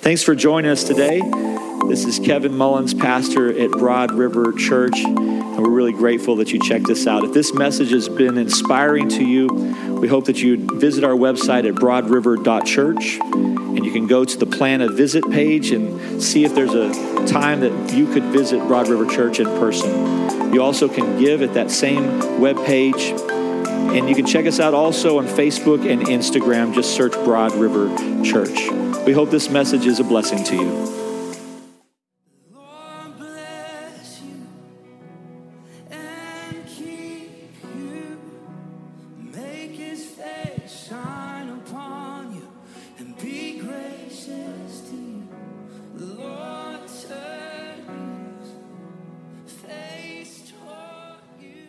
Thanks for joining us today. This is Kevin Mullins, pastor at Broad River Church, and we're really grateful that you checked us out. If this message has been inspiring to you, we hope that you visit our website at broadriver.church, and you can go to the plan a visit page and see if there's a time that you could visit Broad River Church in person. You also can give at that same web page, and you can check us out also on Facebook and Instagram. Just search Broad River Church. We hope this message is a blessing to you. Lord bless you and keep you. Make his face shine upon you and be gracious to you. Lord turn his face toward you.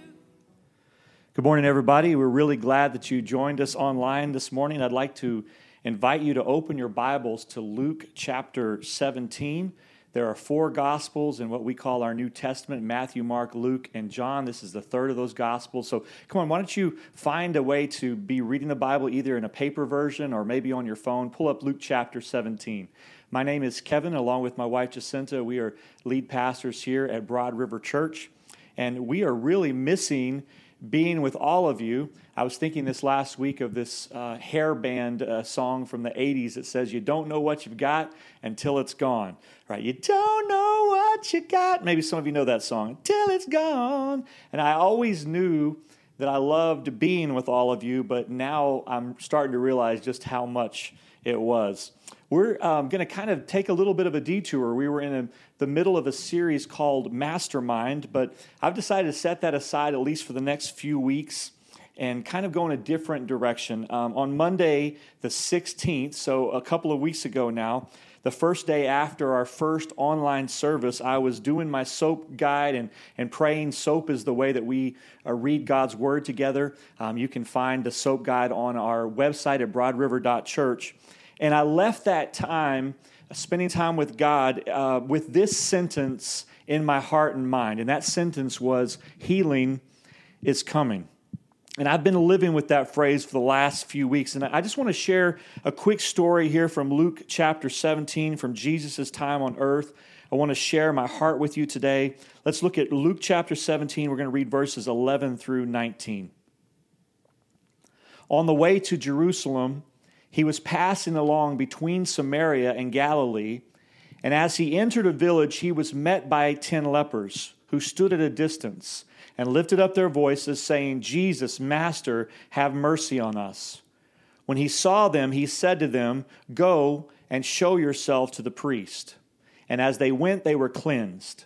Good morning, everybody. We're really glad that you joined us online this morning. I'd like to invite you to open your Bibles to Luke chapter 17. There are four Gospels in what we call our New Testament Matthew, Mark, Luke, and John. This is the third of those Gospels. So come on, why don't you find a way to be reading the Bible either in a paper version or maybe on your phone? Pull up Luke chapter 17. My name is Kevin, along with my wife Jacinta. We are lead pastors here at Broad River Church, and we are really missing being with all of you. I was thinking this last week of this uh, hair band uh, song from the 80s that says, You don't know what you've got until it's gone. Right? You don't know what you got. Maybe some of you know that song, until it's gone. And I always knew that I loved being with all of you, but now I'm starting to realize just how much it was. We're um, going to kind of take a little bit of a detour. We were in a, the middle of a series called Mastermind, but I've decided to set that aside at least for the next few weeks and kind of go in a different direction. Um, on Monday, the 16th, so a couple of weeks ago now, the first day after our first online service, I was doing my soap guide and, and praying. Soap is the way that we uh, read God's word together. Um, you can find the soap guide on our website at broadriver.church. And I left that time uh, spending time with God uh, with this sentence in my heart and mind. And that sentence was healing is coming. And I've been living with that phrase for the last few weeks. And I just want to share a quick story here from Luke chapter 17, from Jesus' time on earth. I want to share my heart with you today. Let's look at Luke chapter 17. We're going to read verses 11 through 19. On the way to Jerusalem, he was passing along between Samaria and Galilee. And as he entered a village, he was met by ten lepers who stood at a distance and lifted up their voices, saying, Jesus, Master, have mercy on us. When he saw them, he said to them, Go and show yourself to the priest. And as they went, they were cleansed.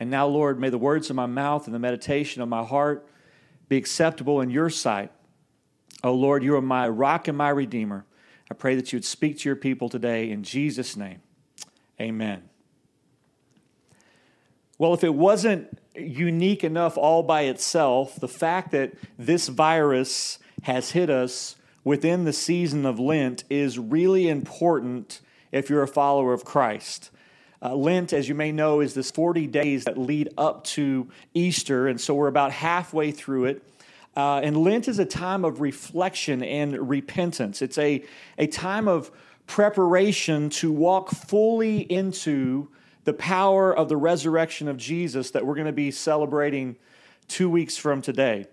And now, Lord, may the words of my mouth and the meditation of my heart be acceptable in your sight. Oh, Lord, you are my rock and my redeemer. I pray that you would speak to your people today in Jesus' name. Amen. Well, if it wasn't unique enough all by itself, the fact that this virus has hit us within the season of Lent is really important if you're a follower of Christ. Uh, Lent, as you may know, is this 40 days that lead up to Easter, and so we're about halfway through it. Uh, and Lent is a time of reflection and repentance. It's a, a time of preparation to walk fully into the power of the resurrection of Jesus that we're going to be celebrating two weeks from today.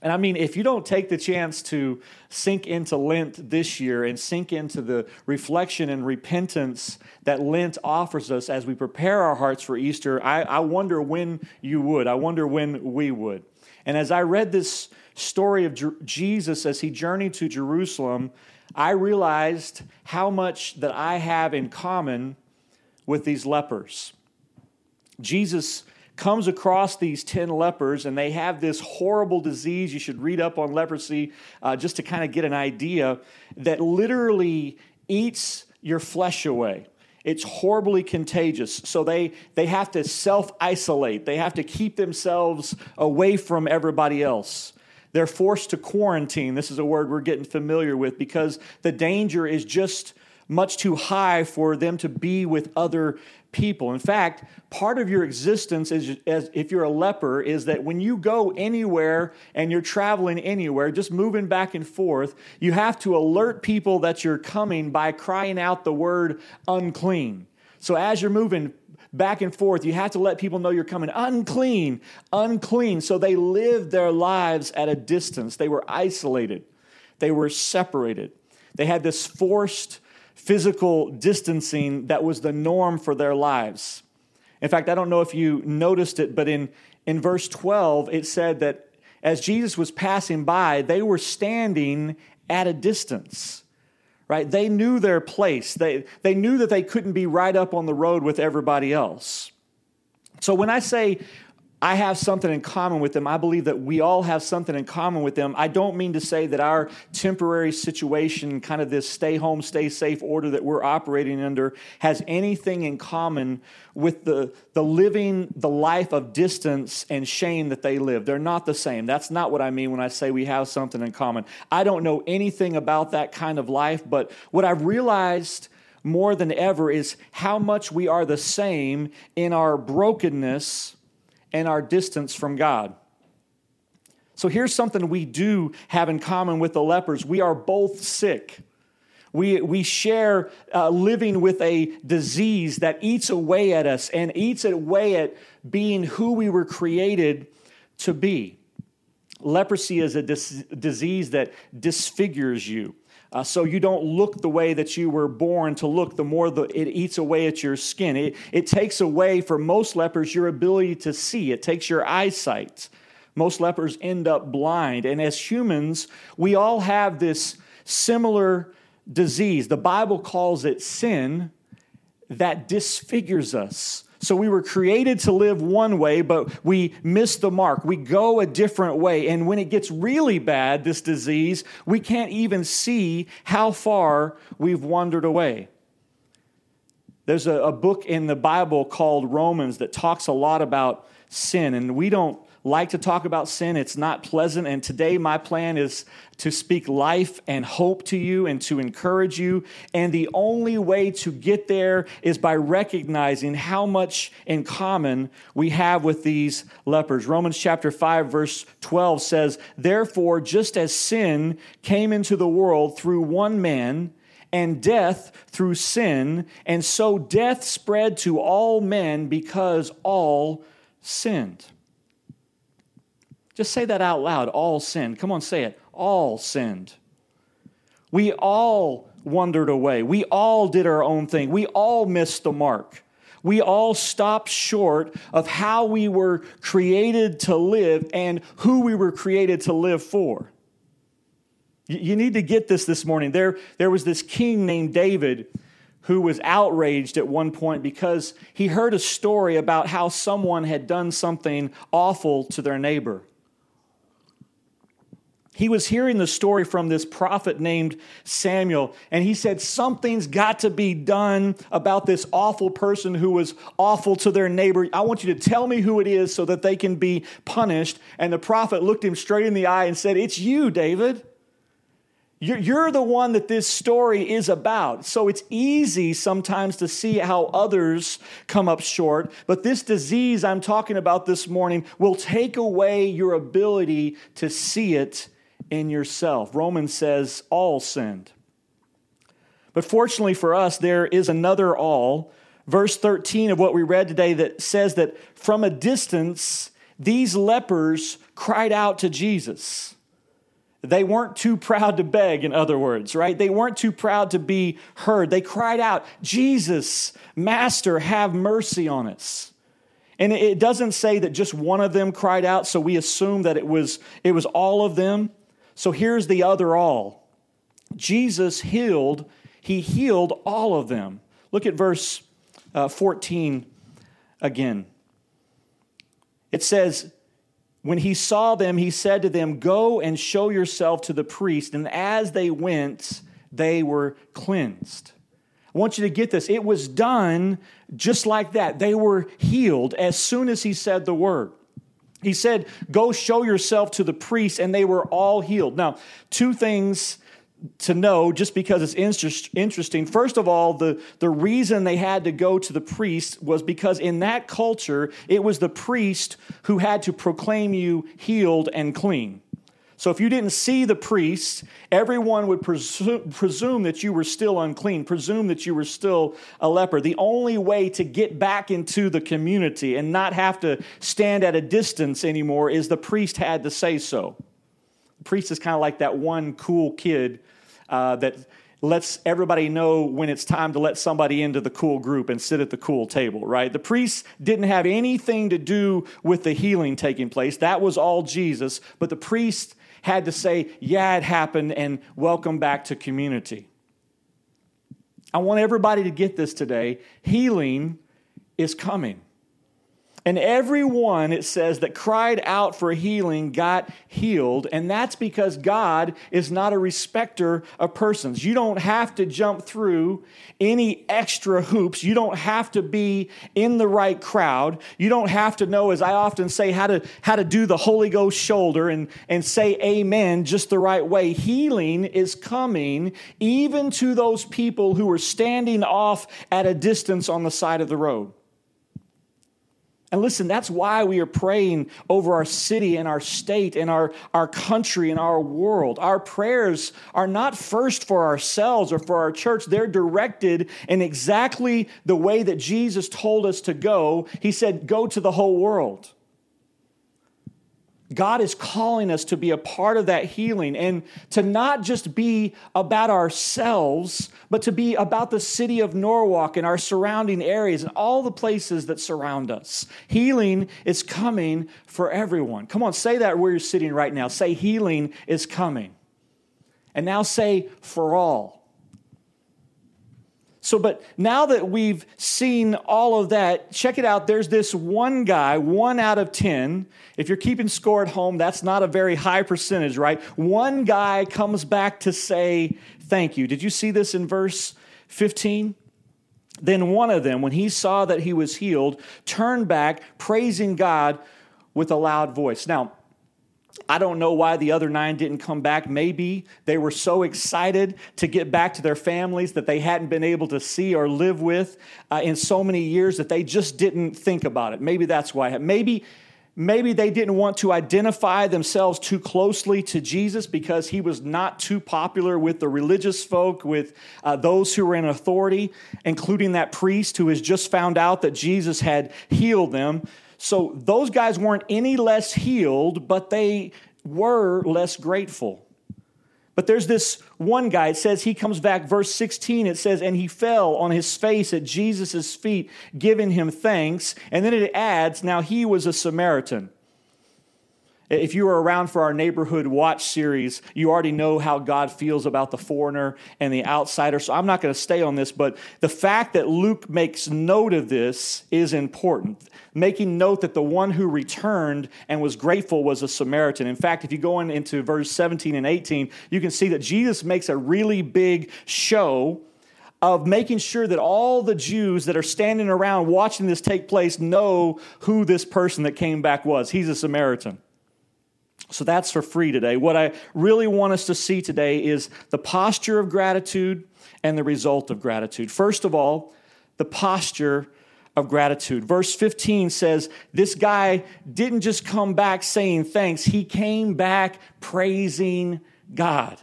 And I mean, if you don't take the chance to sink into Lent this year and sink into the reflection and repentance that Lent offers us as we prepare our hearts for Easter, I, I wonder when you would. I wonder when we would. And as I read this story of Jer- Jesus as he journeyed to Jerusalem, I realized how much that I have in common with these lepers. Jesus comes across these 10 lepers and they have this horrible disease. You should read up on leprosy uh, just to kind of get an idea that literally eats your flesh away. It's horribly contagious. So they, they have to self isolate, they have to keep themselves away from everybody else. They're forced to quarantine. This is a word we're getting familiar with because the danger is just much too high for them to be with other people. In fact, part of your existence is as if you're a leper is that when you go anywhere and you're traveling anywhere, just moving back and forth, you have to alert people that you're coming by crying out the word unclean. So as you're moving back and forth, you have to let people know you're coming unclean, unclean. So they lived their lives at a distance. They were isolated. They were separated. They had this forced physical distancing that was the norm for their lives. In fact, I don't know if you noticed it, but in, in verse 12, it said that as Jesus was passing by, they were standing at a distance, right? They knew their place. They, they knew that they couldn't be right up on the road with everybody else. So when I say I have something in common with them. I believe that we all have something in common with them. I don't mean to say that our temporary situation, kind of this stay home, stay safe order that we're operating under, has anything in common with the, the living the life of distance and shame that they live. They're not the same. That's not what I mean when I say we have something in common. I don't know anything about that kind of life, but what I've realized more than ever is how much we are the same in our brokenness and our distance from God. So here's something we do have in common with the lepers we are both sick. We, we share uh, living with a disease that eats away at us and eats away at being who we were created to be. Leprosy is a dis- disease that disfigures you. Uh, so you don't look the way that you were born to look, the more the, it eats away at your skin. It, it takes away, for most lepers, your ability to see. It takes your eyesight. Most lepers end up blind. And as humans, we all have this similar disease. The Bible calls it sin that disfigures us. So we were created to live one way, but we miss the mark. We go a different way. And when it gets really bad, this disease, we can't even see how far we've wandered away. There's a, a book in the Bible called Romans that talks a lot about sin, and we don't like to talk about sin. It's not pleasant. And today, my plan is to speak life and hope to you and to encourage you. And the only way to get there is by recognizing how much in common we have with these lepers. Romans chapter 5, verse 12 says, Therefore, just as sin came into the world through one man, and death through sin, and so death spread to all men because all sinned. Just say that out loud. All sinned. Come on, say it. All sinned. We all wandered away. We all did our own thing. We all missed the mark. We all stopped short of how we were created to live and who we were created to live for. You need to get this this morning. There, there was this king named David who was outraged at one point because he heard a story about how someone had done something awful to their neighbor he was hearing the story from this prophet named Samuel, and he said, Something's got to be done about this awful person who was awful to their neighbor. I want you to tell me who it is so that they can be punished. And the prophet looked him straight in the eye and said, It's you, David. You're the one that this story is about. So it's easy sometimes to see how others come up short. But this disease I'm talking about this morning will take away your ability to see it in yourself. Romans says all sinned. But fortunately for us, there is another all. Verse 13 of what we read today that says that from a distance, these lepers cried out to Jesus. They weren't too proud to beg, in other words, right? They weren't too proud to be heard. They cried out, Jesus, Master, have mercy on us. And it doesn't say that just one of them cried out, so we assume that it was, it was all of them. So here's the other all Jesus healed, he healed all of them. Look at verse uh, 14 again. It says, When he saw them, he said to them, Go and show yourself to the priest. And as they went, they were cleansed. I want you to get this. It was done just like that. They were healed as soon as he said the word. He said, Go show yourself to the priest, and they were all healed. Now, two things to know just because it's interest, interesting. First of all, the, the reason they had to go to the priest was because in that culture, it was the priest who had to proclaim you healed and clean. So if you didn't see the priest, everyone would presume, presume, that you were still unclean, presume that you were still a leper. The only way to get back into the community and not have to stand at a distance anymore is the priest had to say so. The priest is kind of like that one cool kid uh, that lets everybody know when it's time to let somebody into the cool group and sit at the cool table, right? The priest didn't have anything to do with the healing taking place. That was all Jesus. But the priest had to say, yeah, it happened, and welcome back to community. I want everybody to get this today. Healing is coming. And everyone, it says, that cried out for healing got healed. And that's because God is not a respecter of persons. You don't have to jump through any extra hoops. You don't have to be in the right crowd. You don't have to know, as I often say, how to, how to do the Holy Ghost shoulder and, and say amen just the right way. Healing is coming even to those people who are standing off at a distance on the side of the road. And listen, that's why we are praying over our city and our state and our, our country and our world. Our prayers are not first for ourselves or for our church, they're directed in exactly the way that Jesus told us to go. He said, Go to the whole world. God is calling us to be a part of that healing and to not just be about ourselves, but to be about the city of Norwalk and our surrounding areas and all the places that surround us. Healing is coming for everyone. Come on, say that where you're sitting right now. Say, healing is coming. And now say, for all. So, but now that we've seen all of that, check it out. There's this one guy, one out of 10. If you're keeping score at home, that's not a very high percentage, right? One guy comes back to say thank you. Did you see this in verse 15? Then one of them, when he saw that he was healed, turned back, praising God with a loud voice. Now, I don't know why the other nine didn't come back. Maybe they were so excited to get back to their families that they hadn't been able to see or live with uh, in so many years that they just didn't think about it. Maybe that's why. Maybe, maybe they didn't want to identify themselves too closely to Jesus because he was not too popular with the religious folk, with uh, those who were in authority, including that priest who has just found out that Jesus had healed them. So those guys weren't any less healed, but they were less grateful. But there's this one guy, it says he comes back, verse 16, it says, and he fell on his face at Jesus' feet, giving him thanks. And then it adds, now he was a Samaritan. If you were around for our neighborhood watch series, you already know how God feels about the foreigner and the outsider. So I'm not going to stay on this, but the fact that Luke makes note of this is important. Making note that the one who returned and was grateful was a Samaritan. In fact, if you go in, into verse 17 and 18, you can see that Jesus makes a really big show of making sure that all the Jews that are standing around watching this take place know who this person that came back was. He's a Samaritan. So that's for free today. What I really want us to see today is the posture of gratitude and the result of gratitude. First of all, the posture of gratitude. Verse 15 says, This guy didn't just come back saying thanks, he came back praising God.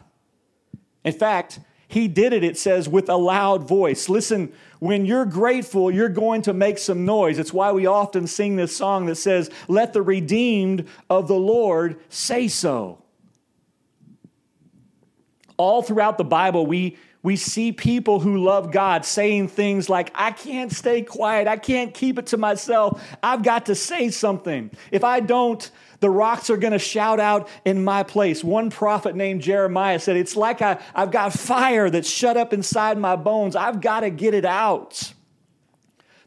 In fact, he did it, it says, with a loud voice. Listen, when you're grateful, you're going to make some noise. It's why we often sing this song that says, Let the redeemed of the Lord say so. All throughout the Bible, we, we see people who love God saying things like, I can't stay quiet. I can't keep it to myself. I've got to say something. If I don't, the rocks are going to shout out in my place. One prophet named Jeremiah said, It's like I, I've got fire that's shut up inside my bones. I've got to get it out.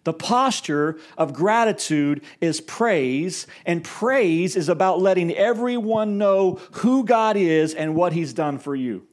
The posture of gratitude is praise, and praise is about letting everyone know who God is and what He's done for you.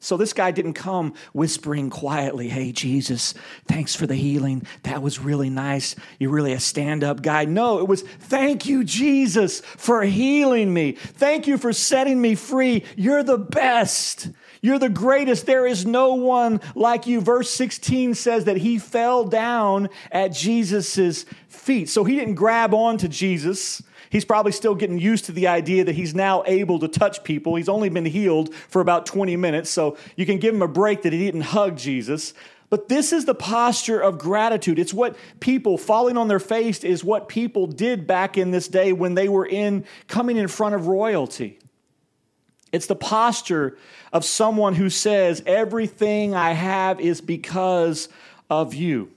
So this guy didn't come whispering quietly, Hey, Jesus, thanks for the healing. That was really nice. You're really a stand up guy. No, it was, Thank you, Jesus, for healing me. Thank you for setting me free. You're the best. You're the greatest. There is no one like you. Verse 16 says that he fell down at Jesus' feet. So he didn't grab on to Jesus. He's probably still getting used to the idea that he's now able to touch people. He's only been healed for about 20 minutes, so you can give him a break that he didn't hug Jesus. But this is the posture of gratitude. It's what people falling on their face is what people did back in this day when they were in coming in front of royalty. It's the posture of someone who says, Everything I have is because of you.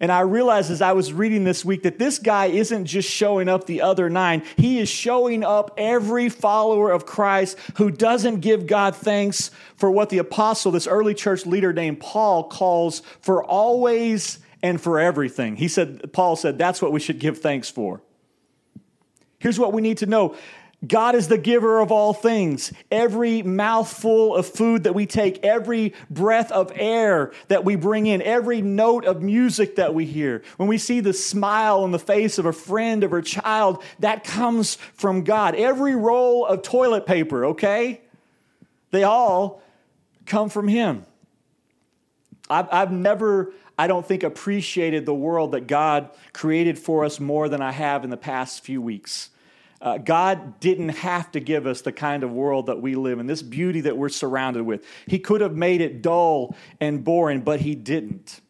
And I realized as I was reading this week that this guy isn't just showing up the other nine. He is showing up every follower of Christ who doesn't give God thanks for what the apostle, this early church leader named Paul, calls for always and for everything. He said, Paul said, that's what we should give thanks for. Here's what we need to know God is the giver of all things. Every mouthful of food that we take, every breath of air that we bring in, every note of music that we hear, when we see the smile on the face of a friend of a child, that comes from God. Every roll of toilet paper, okay? They all come from Him. I've, I've never, I don't think, appreciated the world that God created for us more than I have in the past few weeks. Uh, God didn't have to give us the kind of world that we live in, this beauty that we're surrounded with. He could have made it dull and boring, but He didn't.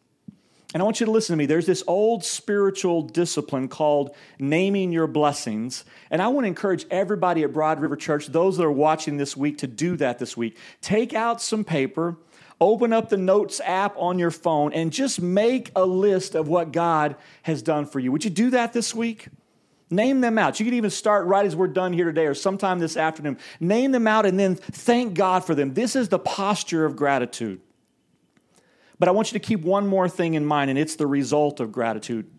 And I want you to listen to me. There's this old spiritual discipline called naming your blessings. And I want to encourage everybody at Broad River Church, those that are watching this week, to do that this week. Take out some paper, open up the Notes app on your phone, and just make a list of what God has done for you. Would you do that this week? Name them out. You can even start right as we're done here today or sometime this afternoon. Name them out and then thank God for them. This is the posture of gratitude. But I want you to keep one more thing in mind, and it's the result of gratitude.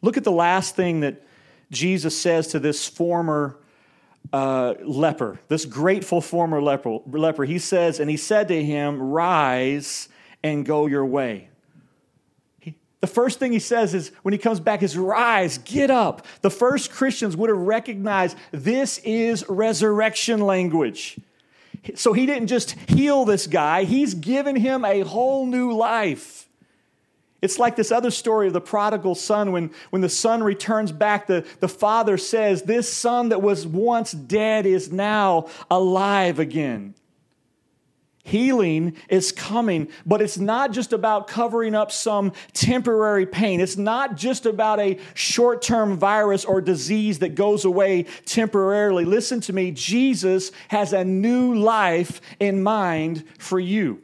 Look at the last thing that Jesus says to this former uh, leper, this grateful former leper, leper. He says, And he said to him, Rise and go your way the first thing he says is when he comes back is rise, get up. The first Christians would have recognized this is resurrection language. So he didn't just heal this guy, he's given him a whole new life. It's like this other story of the prodigal son. When, when the son returns back, the, the father says, This son that was once dead is now alive again. Healing is coming, but it's not just about covering up some temporary pain. It's not just about a short term virus or disease that goes away temporarily. Listen to me Jesus has a new life in mind for you.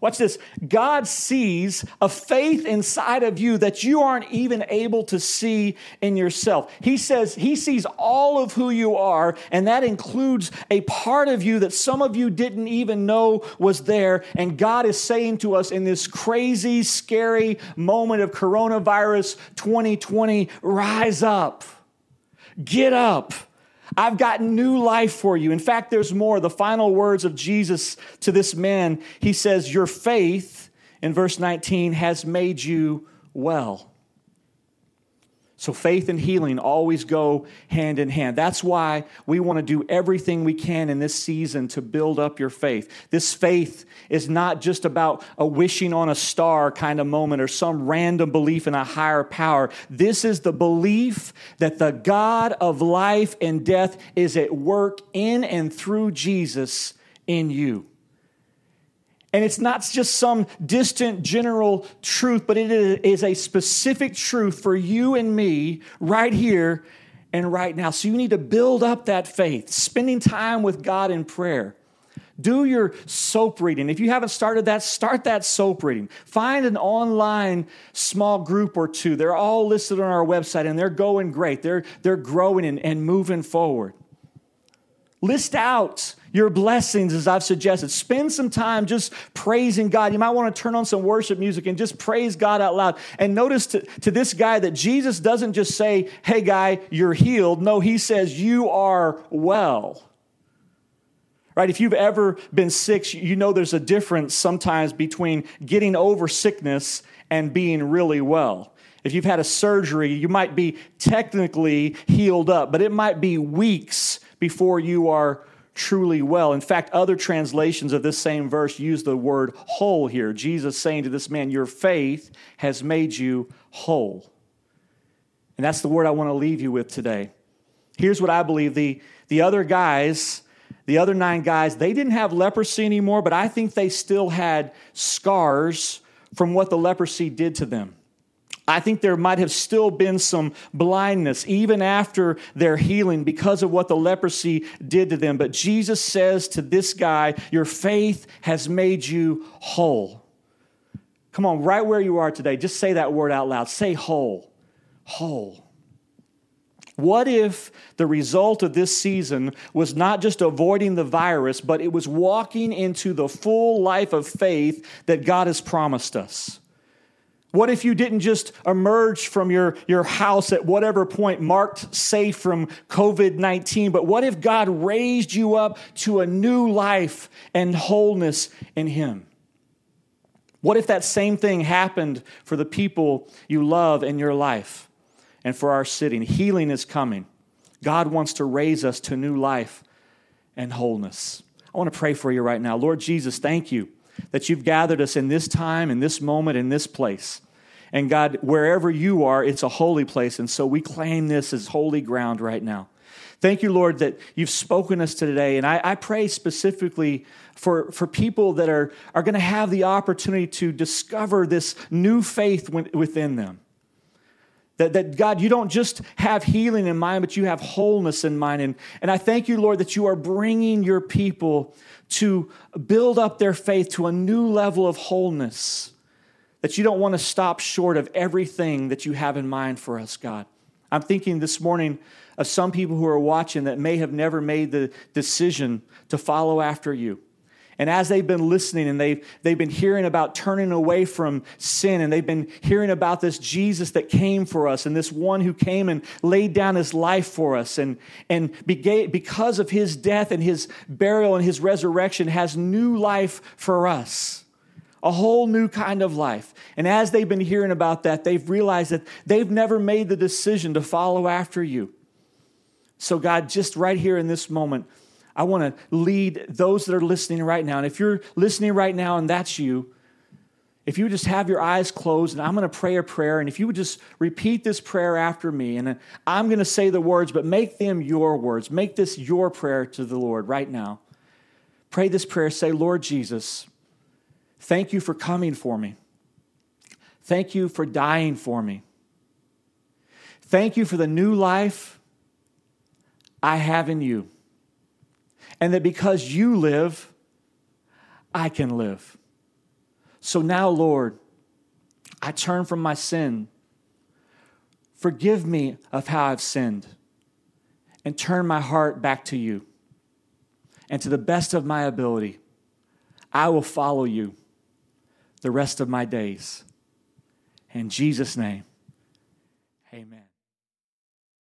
Watch this. God sees a faith inside of you that you aren't even able to see in yourself. He says He sees all of who you are, and that includes a part of you that some of you didn't even know was there. And God is saying to us in this crazy, scary moment of coronavirus 2020 rise up, get up I've got new life for you. In fact, there's more. The final words of Jesus to this man, he says, Your faith, in verse 19, has made you well. So faith and healing always go hand in hand. That's why we want to do everything we can in this season to build up your faith. This faith is not just about a wishing on a star kind of moment or some random belief in a higher power. This is the belief that the God of life and death is at work in and through Jesus in you. And it's not just some distant general truth, but it is a specific truth for you and me right here and right now. So you need to build up that faith, spending time with God in prayer. Do your soap reading. If you haven't started that, start that soap reading. Find an online small group or two. They're all listed on our website and they're going great. They're, they're growing and, and moving forward. List out your blessings as I've suggested. Spend some time just praising God. You might want to turn on some worship music and just praise God out loud. And notice to, to this guy that Jesus doesn't just say, Hey, guy, you're healed. No, he says, You are well. Right? If you've ever been sick, you know there's a difference sometimes between getting over sickness and being really well. If you've had a surgery, you might be technically healed up, but it might be weeks before you are truly well. In fact, other translations of this same verse use the word whole here. Jesus saying to this man, Your faith has made you whole. And that's the word I want to leave you with today. Here's what I believe the, the other guys, the other nine guys, they didn't have leprosy anymore, but I think they still had scars from what the leprosy did to them. I think there might have still been some blindness even after their healing because of what the leprosy did to them. But Jesus says to this guy, Your faith has made you whole. Come on, right where you are today, just say that word out loud. Say whole. Whole. What if the result of this season was not just avoiding the virus, but it was walking into the full life of faith that God has promised us? What if you didn't just emerge from your, your house at whatever point marked safe from COVID 19, but what if God raised you up to a new life and wholeness in Him? What if that same thing happened for the people you love in your life and for our city? And healing is coming. God wants to raise us to new life and wholeness. I want to pray for you right now. Lord Jesus, thank you that you've gathered us in this time, in this moment, in this place. And God, wherever you are, it's a holy place. And so we claim this as holy ground right now. Thank you, Lord, that you've spoken us today. And I, I pray specifically for, for people that are, are going to have the opportunity to discover this new faith within them. That, that God, you don't just have healing in mind, but you have wholeness in mind. And, and I thank you, Lord, that you are bringing your people to build up their faith to a new level of wholeness. That you don't want to stop short of everything that you have in mind for us, God. I'm thinking this morning of some people who are watching that may have never made the decision to follow after you. And as they've been listening and they've, they've been hearing about turning away from sin and they've been hearing about this Jesus that came for us and this one who came and laid down his life for us and, and because of his death and his burial and his resurrection has new life for us a whole new kind of life. And as they've been hearing about that, they've realized that they've never made the decision to follow after you. So, God, just right here in this moment, I want to lead those that are listening right now. And if you're listening right now and that's you, if you just have your eyes closed and I'm going to pray a prayer, and if you would just repeat this prayer after me, and I'm going to say the words, but make them your words. Make this your prayer to the Lord right now. Pray this prayer. Say, Lord Jesus, thank you for coming for me. Thank you for dying for me. Thank you for the new life I have in you and that because you live, I can live. So now, Lord, I turn from my sin. Forgive me of how I've sinned and turn my heart back to you. And to the best of my ability, I will follow you the rest of my days. In Jesus' name, amen.